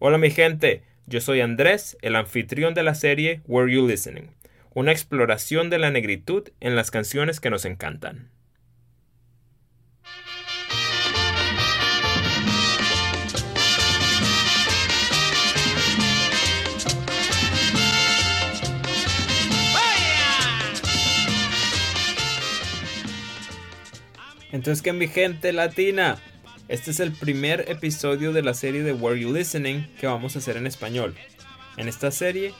Hola mi gente, yo soy Andrés, el anfitrión de la serie Were You Listening, una exploración de la negritud en las canciones que nos encantan. Entonces, ¿qué mi gente latina? Este es el primer episodio de la serie de Were You Listening que vamos a hacer en español. En esta serie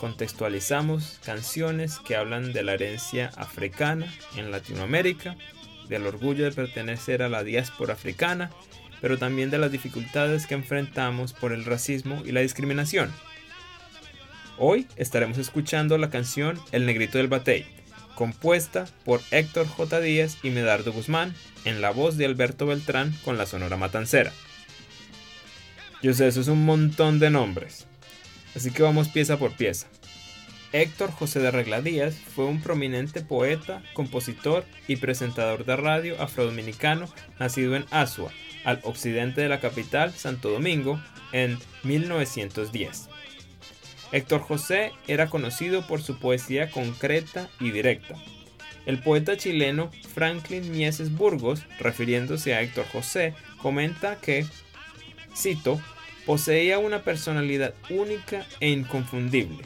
contextualizamos canciones que hablan de la herencia africana en Latinoamérica, del orgullo de pertenecer a la diáspora africana, pero también de las dificultades que enfrentamos por el racismo y la discriminación. Hoy estaremos escuchando la canción El Negrito del Batey, compuesta por Héctor J. Díaz y Medardo Guzmán, en la voz de Alberto Beltrán con la Sonora Matancera. Yo sé, eso es un montón de nombres, así que vamos pieza por pieza. Héctor José de Regla Díaz fue un prominente poeta, compositor y presentador de radio afrodominicano nacido en Asua, al occidente de la capital, Santo Domingo, en 1910. Héctor José era conocido por su poesía concreta y directa. El poeta chileno Franklin Mieses Burgos, refiriéndose a Héctor José, comenta que, cito, poseía una personalidad única e inconfundible,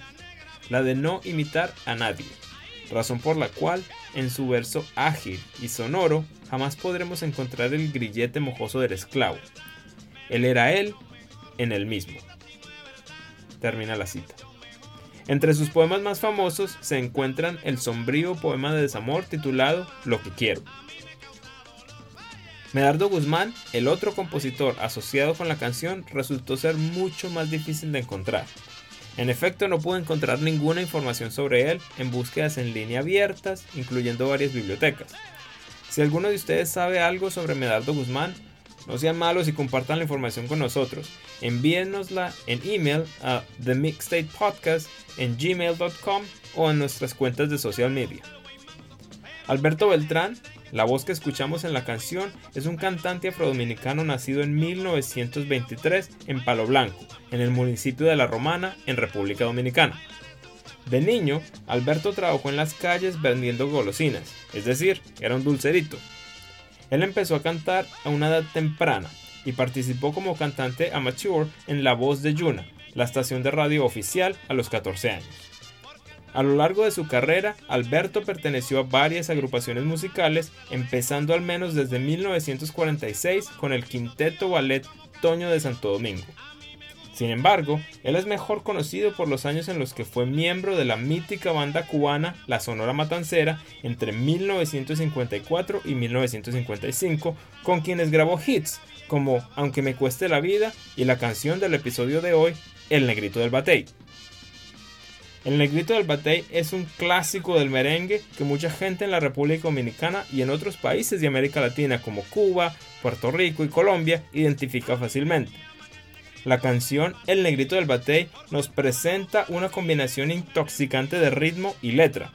la de no imitar a nadie, razón por la cual en su verso ágil y sonoro jamás podremos encontrar el grillete mojoso del esclavo. Él era él en el mismo. Termina la cita. Entre sus poemas más famosos se encuentran el sombrío poema de desamor titulado Lo que quiero. Medardo Guzmán, el otro compositor asociado con la canción, resultó ser mucho más difícil de encontrar. En efecto, no pude encontrar ninguna información sobre él en búsquedas en línea abiertas, incluyendo varias bibliotecas. Si alguno de ustedes sabe algo sobre Medardo Guzmán, no sean malos y compartan la información con nosotros. Envíennosla en email a themixtapepodcast en gmail.com o en nuestras cuentas de social media. Alberto Beltrán, la voz que escuchamos en la canción, es un cantante afrodominicano nacido en 1923 en Palo Blanco, en el municipio de La Romana, en República Dominicana. De niño, Alberto trabajó en las calles vendiendo golosinas, es decir, era un dulcerito. Él empezó a cantar a una edad temprana y participó como cantante amateur en La Voz de Yuna, la estación de radio oficial, a los 14 años. A lo largo de su carrera, Alberto perteneció a varias agrupaciones musicales, empezando al menos desde 1946 con el quinteto ballet Toño de Santo Domingo. Sin embargo, él es mejor conocido por los años en los que fue miembro de la mítica banda cubana La Sonora Matancera entre 1954 y 1955, con quienes grabó hits como Aunque me cueste la vida y la canción del episodio de hoy, El Negrito del Batey. El Negrito del Batey es un clásico del merengue que mucha gente en la República Dominicana y en otros países de América Latina como Cuba, Puerto Rico y Colombia identifica fácilmente. La canción El Negrito del Batey nos presenta una combinación intoxicante de ritmo y letra,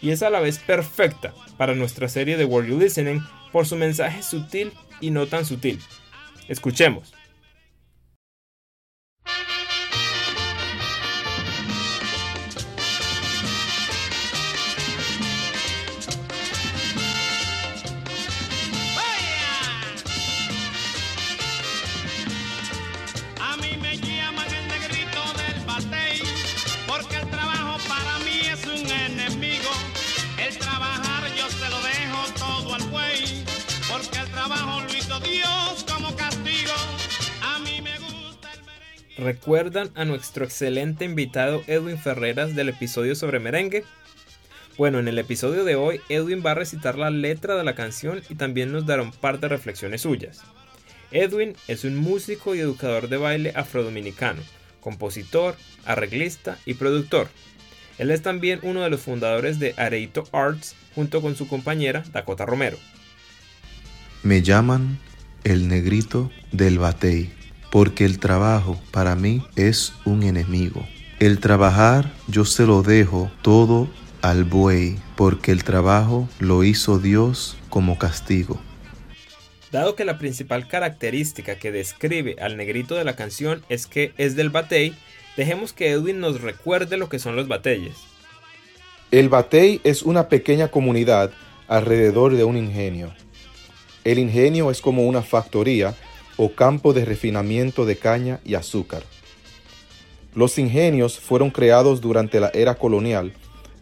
y es a la vez perfecta para nuestra serie de Were You Listening por su mensaje sutil y no tan sutil. Escuchemos. ¿Recuerdan a nuestro excelente invitado Edwin Ferreras del episodio sobre merengue? Bueno, en el episodio de hoy Edwin va a recitar la letra de la canción y también nos dará un par de reflexiones suyas. Edwin es un músico y educador de baile afrodominicano, compositor, arreglista y productor. Él es también uno de los fundadores de Areito Arts junto con su compañera Dakota Romero. Me llaman el negrito del batey porque el trabajo para mí es un enemigo. El trabajar yo se lo dejo todo al buey, porque el trabajo lo hizo Dios como castigo. Dado que la principal característica que describe al negrito de la canción es que es del batey, dejemos que Edwin nos recuerde lo que son los bateyes. El batey es una pequeña comunidad alrededor de un ingenio. El ingenio es como una factoría o campo de refinamiento de caña y azúcar. Los ingenios fueron creados durante la era colonial,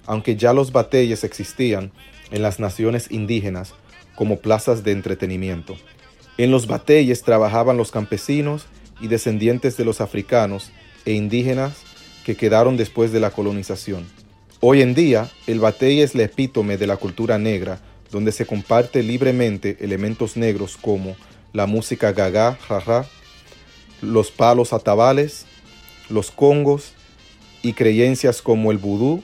aunque ya los bateyes existían en las naciones indígenas como plazas de entretenimiento. En los bateyes trabajaban los campesinos y descendientes de los africanos e indígenas que quedaron después de la colonización. Hoy en día, el batey es la epítome de la cultura negra, donde se comparte libremente elementos negros como la música gaga, jaja, los palos atabales, los congos y creencias como el vudú,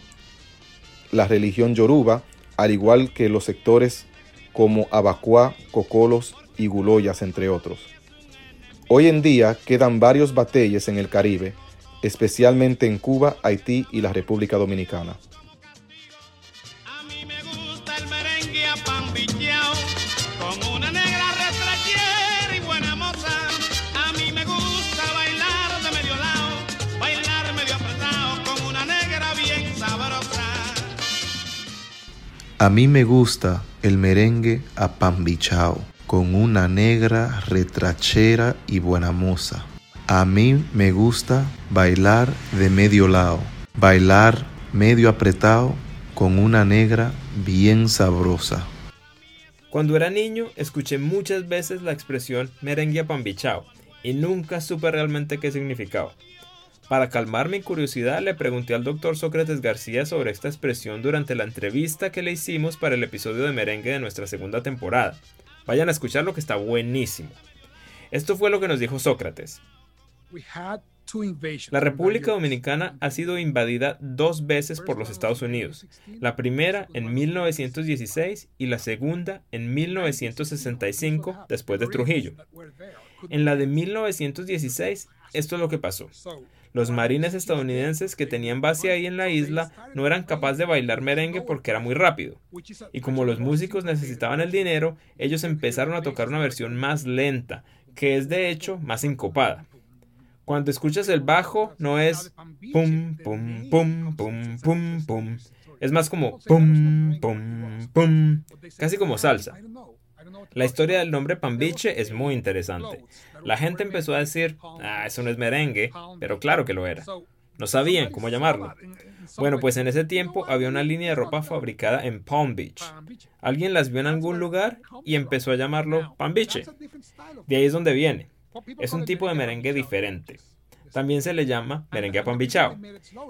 la religión yoruba, al igual que los sectores como Abacuá, Cocolos y Guloyas, entre otros. Hoy en día quedan varios batalles en el Caribe, especialmente en Cuba, Haití y la República Dominicana. A mí me gusta el merengue apambichao con una negra retrachera y buena moza. A mí me gusta bailar de medio lado, bailar medio apretado con una negra bien sabrosa. Cuando era niño escuché muchas veces la expresión merengue apambichao y nunca supe realmente qué significaba. Para calmar mi curiosidad le pregunté al doctor Sócrates García sobre esta expresión durante la entrevista que le hicimos para el episodio de merengue de nuestra segunda temporada. Vayan a escuchar lo que está buenísimo. Esto fue lo que nos dijo Sócrates. La República Dominicana ha sido invadida dos veces por los Estados Unidos, la primera en 1916 y la segunda en 1965 después de Trujillo. En la de 1916, esto es lo que pasó. Los marines estadounidenses que tenían base ahí en la isla no eran capaces de bailar merengue porque era muy rápido. Y como los músicos necesitaban el dinero, ellos empezaron a tocar una versión más lenta, que es de hecho más sincopada. Cuando escuchas el bajo, no es pum, pum, pum, pum, pum, pum. Es más como pum, pum, pum. Casi como salsa. La historia del nombre pambiche es muy interesante. La gente empezó a decir, ah, eso no es merengue, pero claro que lo era. No sabían cómo llamarlo. Bueno, pues en ese tiempo había una línea de ropa fabricada en Palm Beach. Alguien las vio en algún lugar y empezó a llamarlo pambiche. De ahí es donde viene. Es un tipo de merengue diferente. También se le llama merengue apambichao.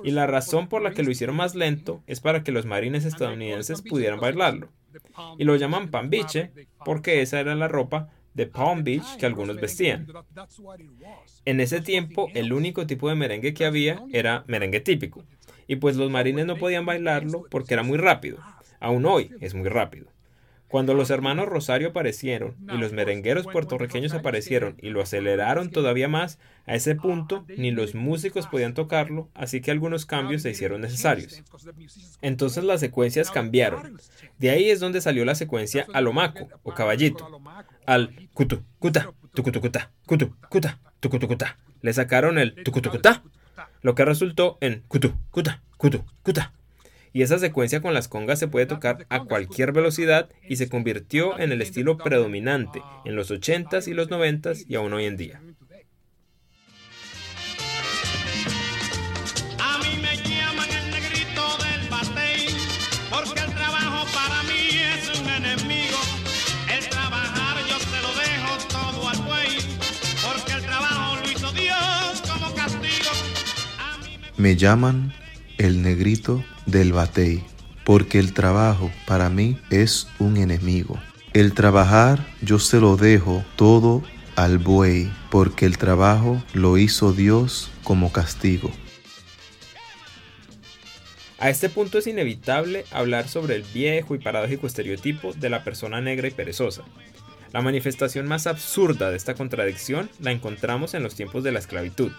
Y la razón por la que lo hicieron más lento es para que los marines estadounidenses pudieran bailarlo. Y lo llaman pambiche porque esa era la ropa de Palm Beach que algunos vestían. En ese tiempo el único tipo de merengue que había era merengue típico. Y pues los marines no podían bailarlo porque era muy rápido. Aún hoy es muy rápido. Cuando los hermanos Rosario aparecieron y los merengueros puertorriqueños aparecieron y lo aceleraron todavía más, a ese punto ni los músicos podían tocarlo, así que algunos cambios se hicieron necesarios. Entonces las secuencias cambiaron. De ahí es donde salió la secuencia alomaco o caballito. Al kutu, kuta, tucutucuta, kutu, kuta, tucutucuta. Le sacaron el tucutucuta, lo que resultó en kutu, kuta, kutu, kuta y esa secuencia con las congas se puede tocar a cualquier velocidad y se convirtió en el estilo predominante en los 80s y los 90s y aún hoy en día. Me llaman el negrito del batey, porque el trabajo para mí es un enemigo. El trabajar yo se lo dejo todo al buey, porque el trabajo lo hizo Dios como castigo. A este punto es inevitable hablar sobre el viejo y paradójico estereotipo de la persona negra y perezosa. La manifestación más absurda de esta contradicción la encontramos en los tiempos de la esclavitud,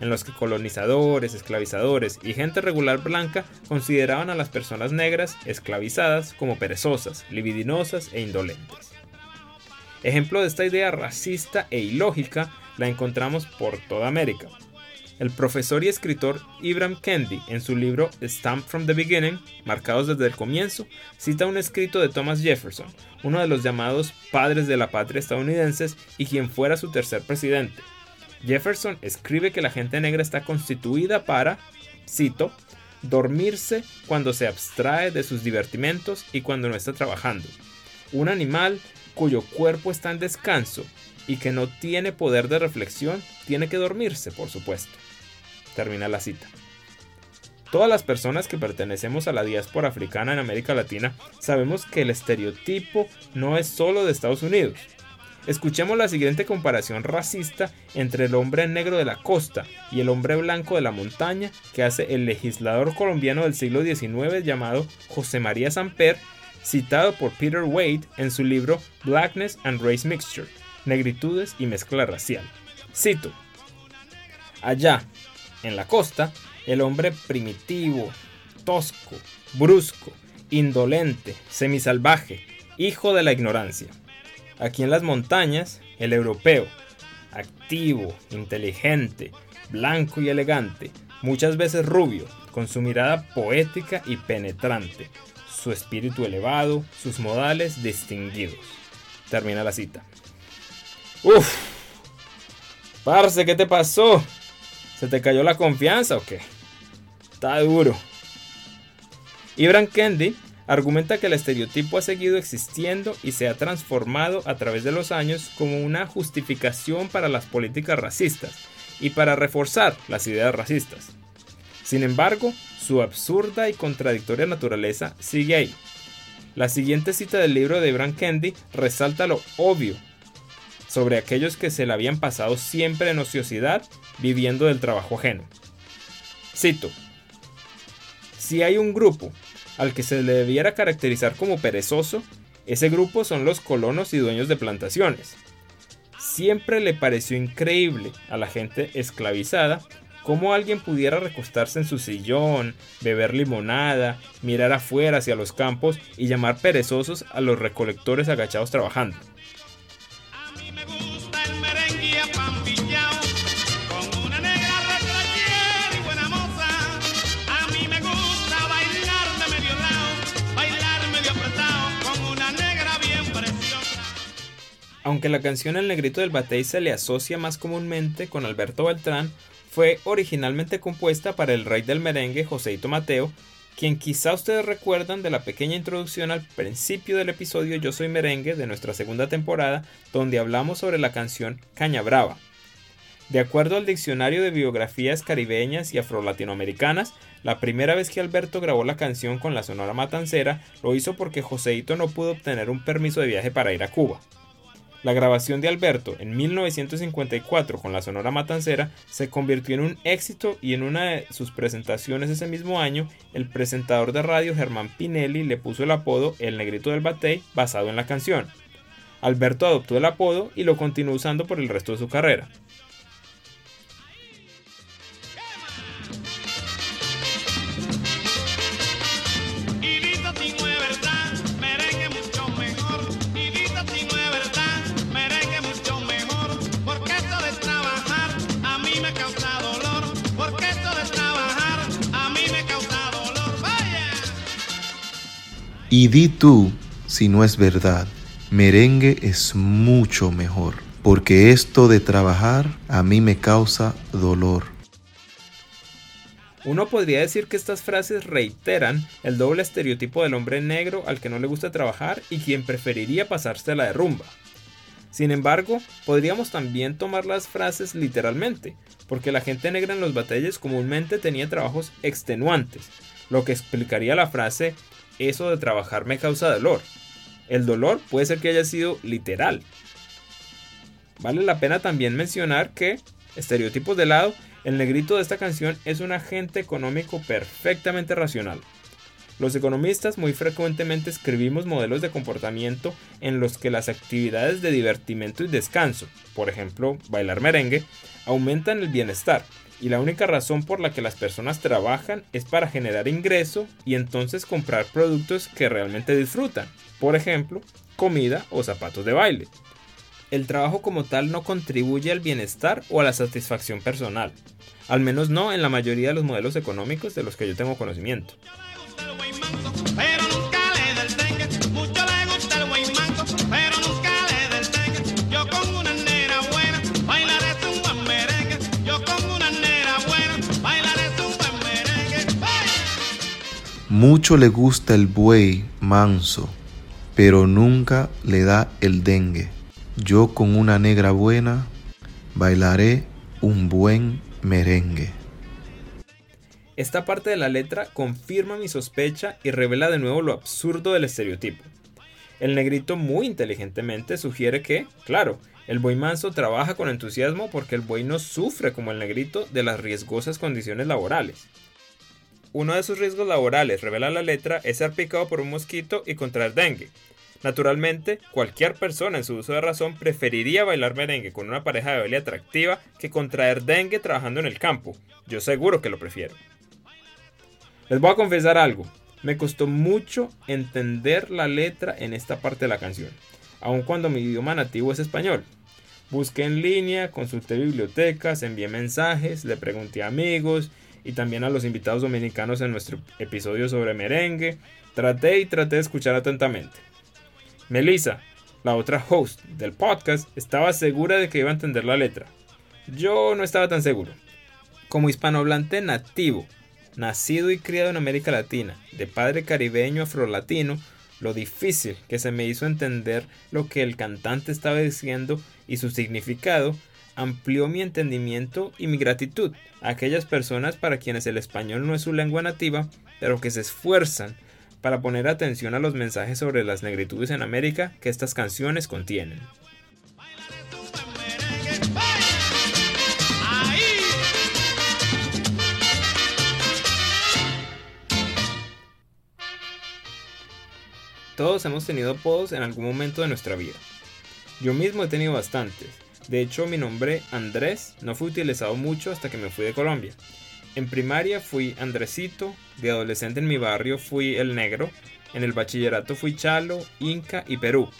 en los que colonizadores, esclavizadores y gente regular blanca consideraban a las personas negras esclavizadas como perezosas, libidinosas e indolentes. Ejemplo de esta idea racista e ilógica la encontramos por toda América. El profesor y escritor Ibram Kendi, en su libro Stamp from the Beginning, Marcados desde el comienzo, cita un escrito de Thomas Jefferson, uno de los llamados padres de la patria estadounidenses y quien fuera su tercer presidente. Jefferson escribe que la gente negra está constituida para, cito, dormirse cuando se abstrae de sus divertimentos y cuando no está trabajando. Un animal cuyo cuerpo está en descanso y que no tiene poder de reflexión tiene que dormirse, por supuesto. Termina la cita. Todas las personas que pertenecemos a la diáspora africana en América Latina sabemos que el estereotipo no es solo de Estados Unidos. Escuchemos la siguiente comparación racista entre el hombre negro de la costa y el hombre blanco de la montaña que hace el legislador colombiano del siglo XIX llamado José María Samper, citado por Peter Wade en su libro Blackness and Race Mixture, Negritudes y Mezcla Racial. Cito, Allá, en la costa, el hombre primitivo, tosco, brusco, indolente, semisalvaje, hijo de la ignorancia. Aquí en las montañas, el europeo, activo, inteligente, blanco y elegante, muchas veces rubio, con su mirada poética y penetrante, su espíritu elevado, sus modales distinguidos. Termina la cita. Uf, parce, ¿qué te pasó? ¿Se te cayó la confianza o qué? Está duro. Ibram Kendi argumenta que el estereotipo ha seguido existiendo y se ha transformado a través de los años como una justificación para las políticas racistas y para reforzar las ideas racistas. Sin embargo, su absurda y contradictoria naturaleza sigue ahí. La siguiente cita del libro de Ibram Kendi resalta lo obvio sobre aquellos que se le habían pasado siempre en ociosidad viviendo del trabajo ajeno. Cito, si hay un grupo al que se le debiera caracterizar como perezoso, ese grupo son los colonos y dueños de plantaciones. Siempre le pareció increíble a la gente esclavizada cómo alguien pudiera recostarse en su sillón, beber limonada, mirar afuera hacia los campos y llamar perezosos a los recolectores agachados trabajando. Aunque la canción El Negrito del Batey se le asocia más comúnmente con Alberto Beltrán, fue originalmente compuesta para el rey del merengue Joseito Mateo, quien quizá ustedes recuerdan de la pequeña introducción al principio del episodio Yo Soy Merengue de nuestra segunda temporada, donde hablamos sobre la canción Caña Brava. De acuerdo al diccionario de biografías caribeñas y afro-latinoamericanas, la primera vez que Alberto grabó la canción con la Sonora Matancera lo hizo porque Joseito no pudo obtener un permiso de viaje para ir a Cuba. La grabación de Alberto en 1954 con la Sonora Matancera se convirtió en un éxito y en una de sus presentaciones ese mismo año, el presentador de radio Germán Pinelli le puso el apodo El Negrito del Batey basado en la canción. Alberto adoptó el apodo y lo continuó usando por el resto de su carrera. Y di tú si no es verdad, merengue es mucho mejor, porque esto de trabajar a mí me causa dolor. Uno podría decir que estas frases reiteran el doble estereotipo del hombre negro al que no le gusta trabajar y quien preferiría pasarse la de rumba. Sin embargo, podríamos también tomar las frases literalmente, porque la gente negra en los batalles comúnmente tenía trabajos extenuantes, lo que explicaría la frase eso de trabajar me causa dolor. El dolor puede ser que haya sido literal. Vale la pena también mencionar que, estereotipos de lado, el negrito de esta canción es un agente económico perfectamente racional. Los economistas muy frecuentemente escribimos modelos de comportamiento en los que las actividades de divertimento y descanso, por ejemplo, bailar merengue, aumentan el bienestar y la única razón por la que las personas trabajan es para generar ingreso y entonces comprar productos que realmente disfrutan, por ejemplo, comida o zapatos de baile. el trabajo como tal no contribuye al bienestar o a la satisfacción personal, al menos no en la mayoría de los modelos económicos de los que yo tengo conocimiento. Mucho le gusta el buey manso, pero nunca le da el dengue. Yo con una negra buena bailaré un buen merengue. Esta parte de la letra confirma mi sospecha y revela de nuevo lo absurdo del estereotipo. El negrito muy inteligentemente sugiere que, claro, el buey manso trabaja con entusiasmo porque el buey no sufre como el negrito de las riesgosas condiciones laborales. Uno de sus riesgos laborales, revela la letra, es ser picado por un mosquito y contraer dengue. Naturalmente, cualquier persona en su uso de razón preferiría bailar merengue con una pareja de baile atractiva que contraer dengue trabajando en el campo. Yo seguro que lo prefiero. Les voy a confesar algo. Me costó mucho entender la letra en esta parte de la canción, aun cuando mi idioma nativo es español. Busqué en línea, consulté bibliotecas, envié mensajes, le pregunté a amigos y también a los invitados dominicanos en nuestro episodio sobre merengue. Traté y traté de escuchar atentamente. Melissa, la otra host del podcast, estaba segura de que iba a entender la letra. Yo no estaba tan seguro. Como hispanohablante nativo, nacido y criado en América Latina, de padre caribeño afrolatino, lo difícil que se me hizo entender lo que el cantante estaba diciendo y su significado amplió mi entendimiento y mi gratitud a aquellas personas para quienes el español no es su lengua nativa, pero que se esfuerzan para poner atención a los mensajes sobre las negritudes en América que estas canciones contienen. Todos hemos tenido apodos en algún momento de nuestra vida. Yo mismo he tenido bastantes. De hecho, mi nombre Andrés no fue utilizado mucho hasta que me fui de Colombia. En primaria fui Andresito, de adolescente en mi barrio fui el negro, en el bachillerato fui Chalo, Inca y Perú.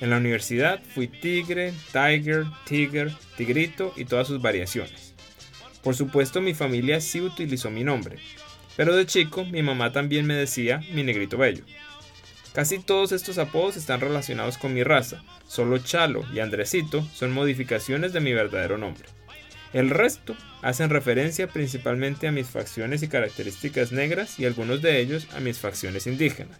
En la universidad fui Tigre, Tiger, Tiger, Tigrito y todas sus variaciones. Por supuesto mi familia sí utilizó mi nombre, pero de chico mi mamá también me decía mi negrito bello. Casi todos estos apodos están relacionados con mi raza, solo Chalo y Andresito son modificaciones de mi verdadero nombre. El resto hacen referencia principalmente a mis facciones y características negras y algunos de ellos a mis facciones indígenas.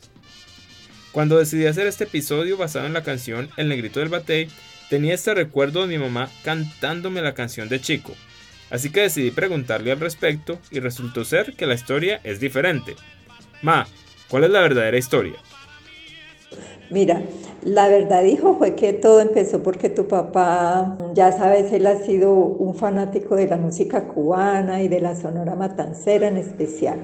Cuando decidí hacer este episodio basado en la canción El Negrito del Batey, tenía este recuerdo de mi mamá cantándome la canción de chico, así que decidí preguntarle al respecto y resultó ser que la historia es diferente. Ma, ¿cuál es la verdadera historia? Mira, la verdad, hijo, fue que todo empezó porque tu papá, ya sabes, él ha sido un fanático de la música cubana y de la sonora matancera en especial.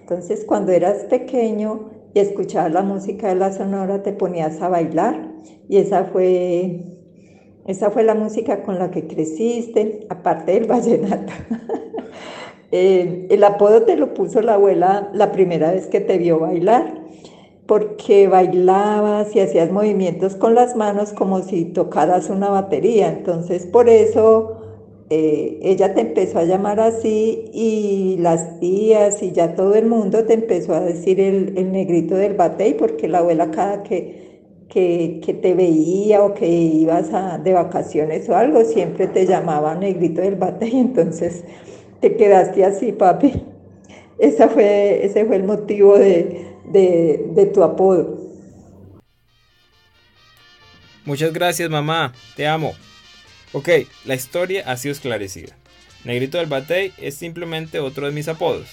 Entonces, cuando eras pequeño y escuchabas la música de la sonora, te ponías a bailar y esa fue, esa fue la música con la que creciste, aparte del vallenato. Eh, el apodo te lo puso la abuela la primera vez que te vio bailar porque bailabas y hacías movimientos con las manos como si tocaras una batería. Entonces, por eso eh, ella te empezó a llamar así y las tías y ya todo el mundo te empezó a decir el, negrito del batey, porque la abuela cada que, que, te veía o que ibas de vacaciones o algo, siempre te llamaba negrito del batey. Entonces, te quedaste así, papi. Esa fue, ese fue el motivo de, de, tu apodo. Muchas gracias mamá, te amo. Ok, la historia ha sido esclarecida. Negrito del Batey es simplemente otro de mis apodos.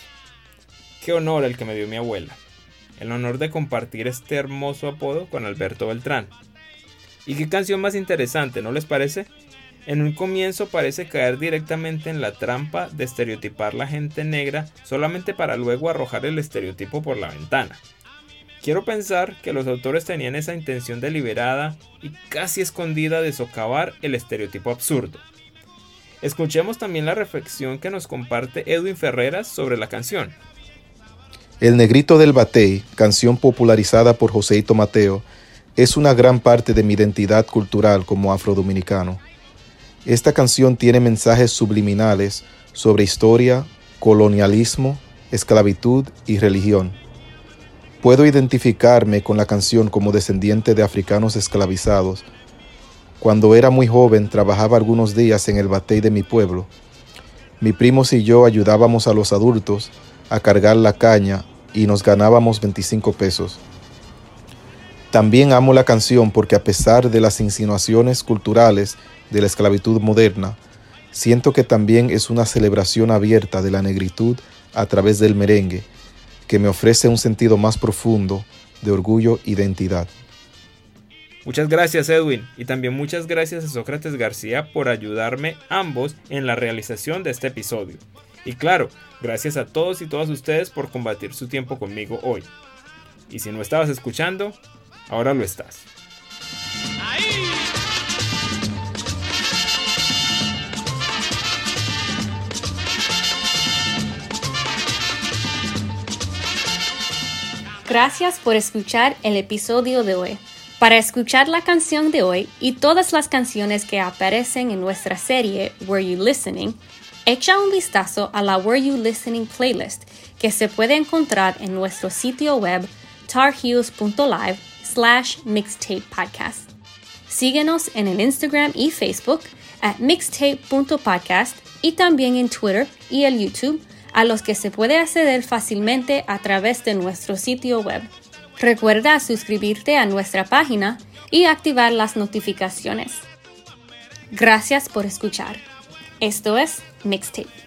Qué honor el que me dio mi abuela. El honor de compartir este hermoso apodo con Alberto Beltrán. Y qué canción más interesante, ¿no les parece? En un comienzo parece caer directamente en la trampa de estereotipar la gente negra solamente para luego arrojar el estereotipo por la ventana. Quiero pensar que los autores tenían esa intención deliberada y casi escondida de socavar el estereotipo absurdo. Escuchemos también la reflexión que nos comparte Edwin Ferreras sobre la canción. El Negrito del Batey, canción popularizada por Joséito Mateo, es una gran parte de mi identidad cultural como afrodominicano. Esta canción tiene mensajes subliminales sobre historia, colonialismo, esclavitud y religión. Puedo identificarme con la canción como descendiente de africanos esclavizados. Cuando era muy joven trabajaba algunos días en el batey de mi pueblo. Mi primos y yo ayudábamos a los adultos a cargar la caña y nos ganábamos 25 pesos. También amo la canción porque a pesar de las insinuaciones culturales de la esclavitud moderna, siento que también es una celebración abierta de la negritud a través del merengue, que me ofrece un sentido más profundo de orgullo e identidad. Muchas gracias Edwin y también muchas gracias a Sócrates García por ayudarme ambos en la realización de este episodio. Y claro, gracias a todos y todas ustedes por combatir su tiempo conmigo hoy. Y si no estabas escuchando, Ahora lo estás. Gracias por escuchar el episodio de hoy. Para escuchar la canción de hoy y todas las canciones que aparecen en nuestra serie Were You Listening, echa un vistazo a la Were You Listening playlist que se puede encontrar en nuestro sitio web tarheels.live slash mixtape podcast. Síguenos en el Instagram y Facebook at mixtape.podcast y también en Twitter y el YouTube a los que se puede acceder fácilmente a través de nuestro sitio web. Recuerda suscribirte a nuestra página y activar las notificaciones. Gracias por escuchar. Esto es Mixtape.